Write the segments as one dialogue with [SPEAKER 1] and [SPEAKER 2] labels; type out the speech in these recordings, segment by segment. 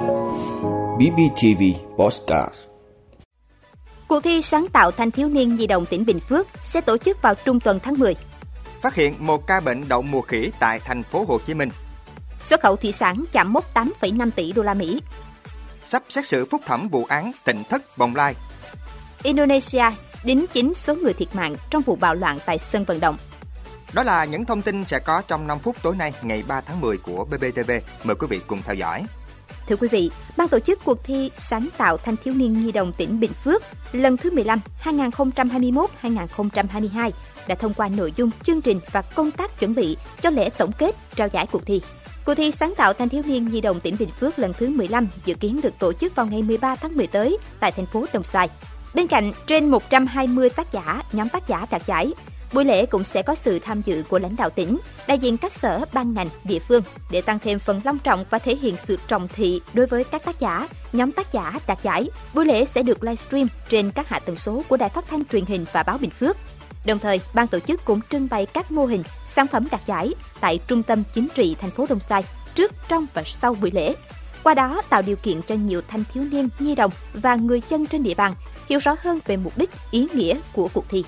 [SPEAKER 1] BBTV Postcard
[SPEAKER 2] Cuộc thi sáng tạo thanh thiếu niên nhi đồng tỉnh Bình Phước sẽ tổ chức vào trung tuần tháng 10.
[SPEAKER 3] Phát hiện một ca bệnh đậu mùa khỉ tại thành phố Hồ Chí Minh.
[SPEAKER 2] Xuất khẩu thủy sản chạm mốc 8,5 tỷ đô la Mỹ.
[SPEAKER 3] Sắp xét xử phúc thẩm vụ án tỉnh thất bồng lai.
[SPEAKER 2] Indonesia đính chính số người thiệt mạng trong vụ bạo loạn tại sân vận động.
[SPEAKER 3] Đó là những thông tin sẽ có trong 5 phút tối nay ngày 3 tháng 10 của BBTV. Mời quý vị cùng theo dõi.
[SPEAKER 2] Thưa quý vị, ban tổ chức cuộc thi sáng tạo thanh thiếu niên nhi đồng tỉnh Bình Phước lần thứ 15 2021-2022 đã thông qua nội dung chương trình và công tác chuẩn bị cho lễ tổng kết trao giải cuộc thi. Cuộc thi sáng tạo thanh thiếu niên nhi đồng tỉnh Bình Phước lần thứ 15 dự kiến được tổ chức vào ngày 13 tháng 10 tới tại thành phố Đồng Xoài. Bên cạnh trên 120 tác giả, nhóm tác giả đạt giải, Buổi lễ cũng sẽ có sự tham dự của lãnh đạo tỉnh, đại diện các sở, ban ngành, địa phương để tăng thêm phần long trọng và thể hiện sự trọng thị đối với các tác giả, nhóm tác giả đạt giải. Buổi lễ sẽ được livestream trên các hạ tầng số của Đài Phát thanh Truyền hình và Báo Bình Phước. Đồng thời, ban tổ chức cũng trưng bày các mô hình, sản phẩm đạt giải tại Trung tâm Chính trị thành phố Đồng Sai trước, trong và sau buổi lễ. Qua đó tạo điều kiện cho nhiều thanh thiếu niên, nhi đồng và người dân trên địa bàn hiểu rõ hơn về mục đích, ý nghĩa của cuộc thi.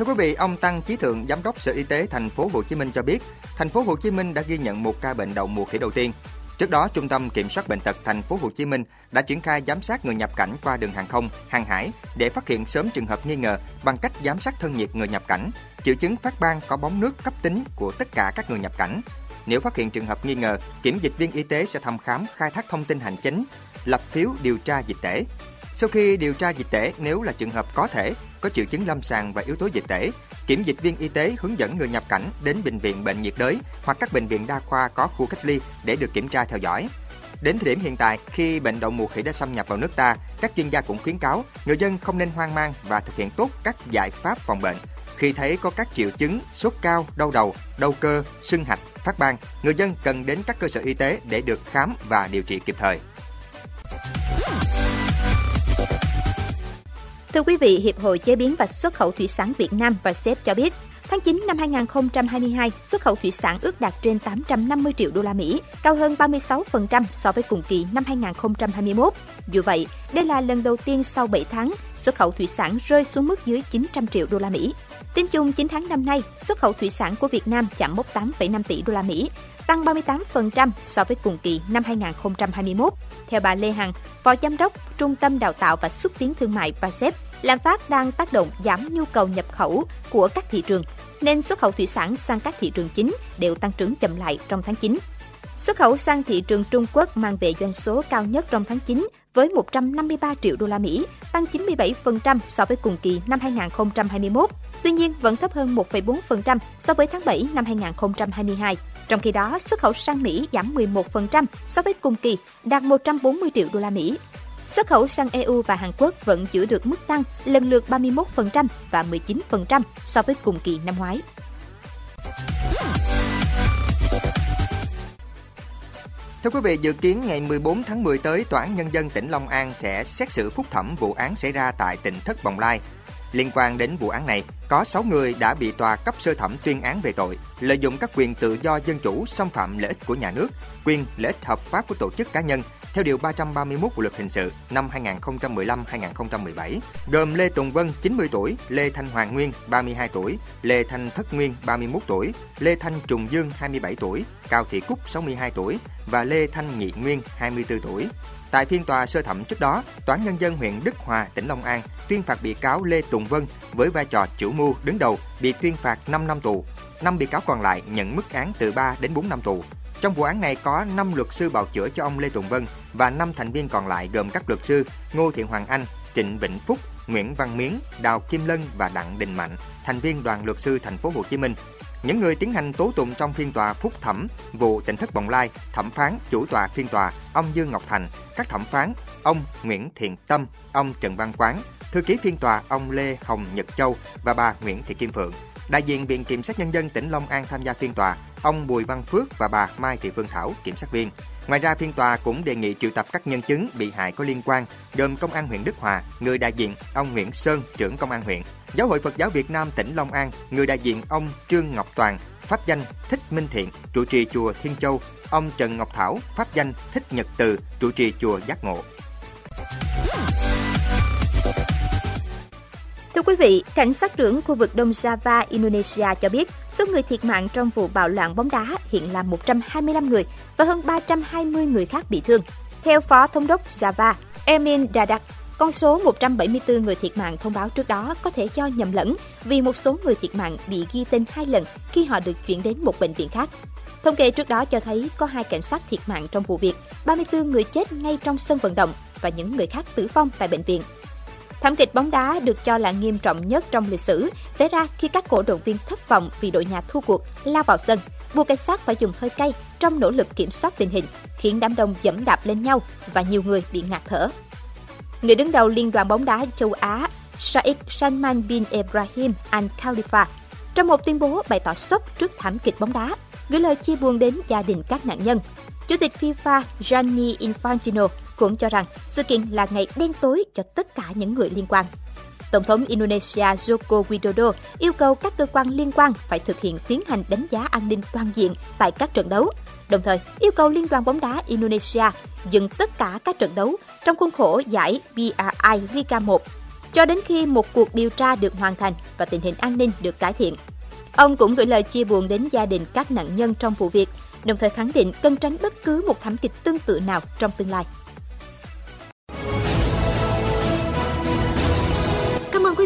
[SPEAKER 3] Thưa quý vị, ông Tăng Chí Thượng, giám đốc Sở Y tế thành phố Hồ Chí Minh cho biết, thành phố Hồ Chí Minh đã ghi nhận một ca bệnh đậu mùa khỉ đầu tiên. Trước đó, Trung tâm Kiểm soát bệnh tật thành phố Hồ Chí Minh đã triển khai giám sát người nhập cảnh qua đường hàng không, hàng hải để phát hiện sớm trường hợp nghi ngờ bằng cách giám sát thân nhiệt người nhập cảnh, triệu chứng phát ban có bóng nước cấp tính của tất cả các người nhập cảnh. Nếu phát hiện trường hợp nghi ngờ, kiểm dịch viên y tế sẽ thăm khám, khai thác thông tin hành chính, lập phiếu điều tra dịch tễ. Sau khi điều tra dịch tễ, nếu là trường hợp có thể, có triệu chứng lâm sàng và yếu tố dịch tễ, kiểm dịch viên y tế hướng dẫn người nhập cảnh đến bệnh viện bệnh nhiệt đới hoặc các bệnh viện đa khoa có khu cách ly để được kiểm tra theo dõi. Đến thời điểm hiện tại, khi bệnh đậu mùa khỉ đã xâm nhập vào nước ta, các chuyên gia cũng khuyến cáo người dân không nên hoang mang và thực hiện tốt các giải pháp phòng bệnh. Khi thấy có các triệu chứng sốt cao, đau đầu, đau cơ, sưng hạch, phát ban, người dân cần đến các cơ sở y tế để được khám và điều trị kịp thời.
[SPEAKER 2] Thưa quý vị, Hiệp hội Chế biến và Xuất khẩu Thủy sản Việt Nam và SEP cho biết, tháng 9 năm 2022, xuất khẩu thủy sản ước đạt trên 850 triệu đô la Mỹ, cao hơn 36% so với cùng kỳ năm 2021. Dù vậy, đây là lần đầu tiên sau 7 tháng, xuất khẩu thủy sản rơi xuống mức dưới 900 triệu đô la Mỹ. Tính chung 9 tháng năm nay, xuất khẩu thủy sản của Việt Nam chạm mốc 8,5 tỷ đô la Mỹ, tăng 38% so với cùng kỳ năm 2021. Theo bà Lê Hằng, Phó Giám đốc Trung tâm Đào tạo và Xúc tiến Thương mại PASEP, lạm phát đang tác động giảm nhu cầu nhập khẩu của các thị trường, nên xuất khẩu thủy sản sang các thị trường chính đều tăng trưởng chậm lại trong tháng 9. Xuất khẩu sang thị trường Trung Quốc mang về doanh số cao nhất trong tháng 9 với 153 triệu đô la Mỹ, tăng 97% so với cùng kỳ năm 2021. Tuy nhiên, vẫn thấp hơn 1,4% so với tháng 7 năm 2022. Trong khi đó, xuất khẩu sang Mỹ giảm 11% so với cùng kỳ, đạt 140 triệu đô la Mỹ. Xuất khẩu sang EU và Hàn Quốc vẫn giữ được mức tăng lần lượt 31% và 19% so với cùng kỳ năm ngoái.
[SPEAKER 3] Thưa quý vị, dự kiến ngày 14 tháng 10 tới, Tòa án Nhân dân tỉnh Long An sẽ xét xử phúc thẩm vụ án xảy ra tại tỉnh Thất Bồng Lai. Liên quan đến vụ án này, có 6 người đã bị tòa cấp sơ thẩm tuyên án về tội lợi dụng các quyền tự do dân chủ, xâm phạm lợi ích của nhà nước, quyền lợi ích hợp pháp của tổ chức cá nhân theo điều 331 của luật hình sự năm 2015-2017, gồm Lê Tùng Vân 90 tuổi, Lê Thanh Hoàng Nguyên 32 tuổi, Lê Thanh Thất Nguyên 31 tuổi, Lê Thanh Trùng Dương 27 tuổi, Cao Thị Cúc 62 tuổi và Lê Thanh Nhị Nguyên 24 tuổi. Tại phiên tòa sơ thẩm trước đó, Tòa án Nhân dân huyện Đức Hòa, tỉnh Long An tuyên phạt bị cáo Lê Tùng Vân với vai trò chủ mưu đứng đầu bị tuyên phạt 5 năm tù. Năm bị cáo còn lại nhận mức án từ 3 đến 4 năm tù. Trong vụ án này có 5 luật sư bào chữa cho ông Lê Tùng Vân và 5 thành viên còn lại gồm các luật sư Ngô Thiện Hoàng Anh, Trịnh Vĩnh Phúc, Nguyễn Văn Miến, Đào Kim Lân và Đặng Đình Mạnh, thành viên đoàn luật sư thành phố Hồ Chí Minh. Những người tiến hành tố tụng trong phiên tòa phúc thẩm vụ tỉnh thất Bồng Lai, thẩm phán chủ tọa phiên tòa ông Dương Ngọc Thành, các thẩm phán ông Nguyễn Thiện Tâm, ông Trần Văn Quán, thư ký phiên tòa ông Lê Hồng Nhật Châu và bà Nguyễn Thị Kim Phượng. Đại diện Viện Kiểm sát Nhân dân tỉnh Long An tham gia phiên tòa, ông Bùi Văn Phước và bà Mai Thị Phương Thảo, kiểm sát viên. Ngoài ra, phiên tòa cũng đề nghị triệu tập các nhân chứng bị hại có liên quan, gồm Công an huyện Đức Hòa, người đại diện ông Nguyễn Sơn, trưởng Công an huyện, Giáo hội Phật giáo Việt Nam tỉnh Long An, người đại diện ông Trương Ngọc Toàn, pháp danh Thích Minh Thiện, trụ trì chùa Thiên Châu, ông Trần Ngọc Thảo, pháp danh Thích Nhật Từ, trụ trì chùa Giác Ngộ.
[SPEAKER 2] Thưa quý vị, cảnh sát trưởng khu vực Đông Java, Indonesia cho biết số người thiệt mạng trong vụ bạo loạn bóng đá hiện là 125 người và hơn 320 người khác bị thương. Theo Phó Thống đốc Java, Emin Dadak, con số 174 người thiệt mạng thông báo trước đó có thể do nhầm lẫn vì một số người thiệt mạng bị ghi tên hai lần khi họ được chuyển đến một bệnh viện khác. Thống kê trước đó cho thấy có hai cảnh sát thiệt mạng trong vụ việc, 34 người chết ngay trong sân vận động và những người khác tử vong tại bệnh viện. Thảm kịch bóng đá được cho là nghiêm trọng nhất trong lịch sử, xảy ra khi các cổ động viên thất vọng vì đội nhà thua cuộc lao vào sân, buộc cảnh sát phải dùng hơi cay trong nỗ lực kiểm soát tình hình, khiến đám đông dẫm đạp lên nhau và nhiều người bị ngạt thở. Người đứng đầu Liên đoàn bóng đá châu Á, Sheikh Salman bin Ibrahim Al Khalifa, trong một tuyên bố bày tỏ sốc trước thảm kịch bóng đá, gửi lời chia buồn đến gia đình các nạn nhân. Chủ tịch FIFA Gianni Infantino cũng cho rằng sự kiện là ngày đen tối cho tất cả những người liên quan. Tổng thống Indonesia Joko Widodo yêu cầu các cơ quan liên quan phải thực hiện tiến hành đánh giá an ninh toàn diện tại các trận đấu, đồng thời yêu cầu Liên đoàn bóng đá Indonesia dừng tất cả các trận đấu trong khuôn khổ giải BRI Liga 1 cho đến khi một cuộc điều tra được hoàn thành và tình hình an ninh được cải thiện. Ông cũng gửi lời chia buồn đến gia đình các nạn nhân trong vụ việc, đồng thời khẳng định cần tránh bất cứ một thảm kịch tương tự nào trong tương lai.